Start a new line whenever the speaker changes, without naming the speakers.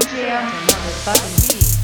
jam to beat.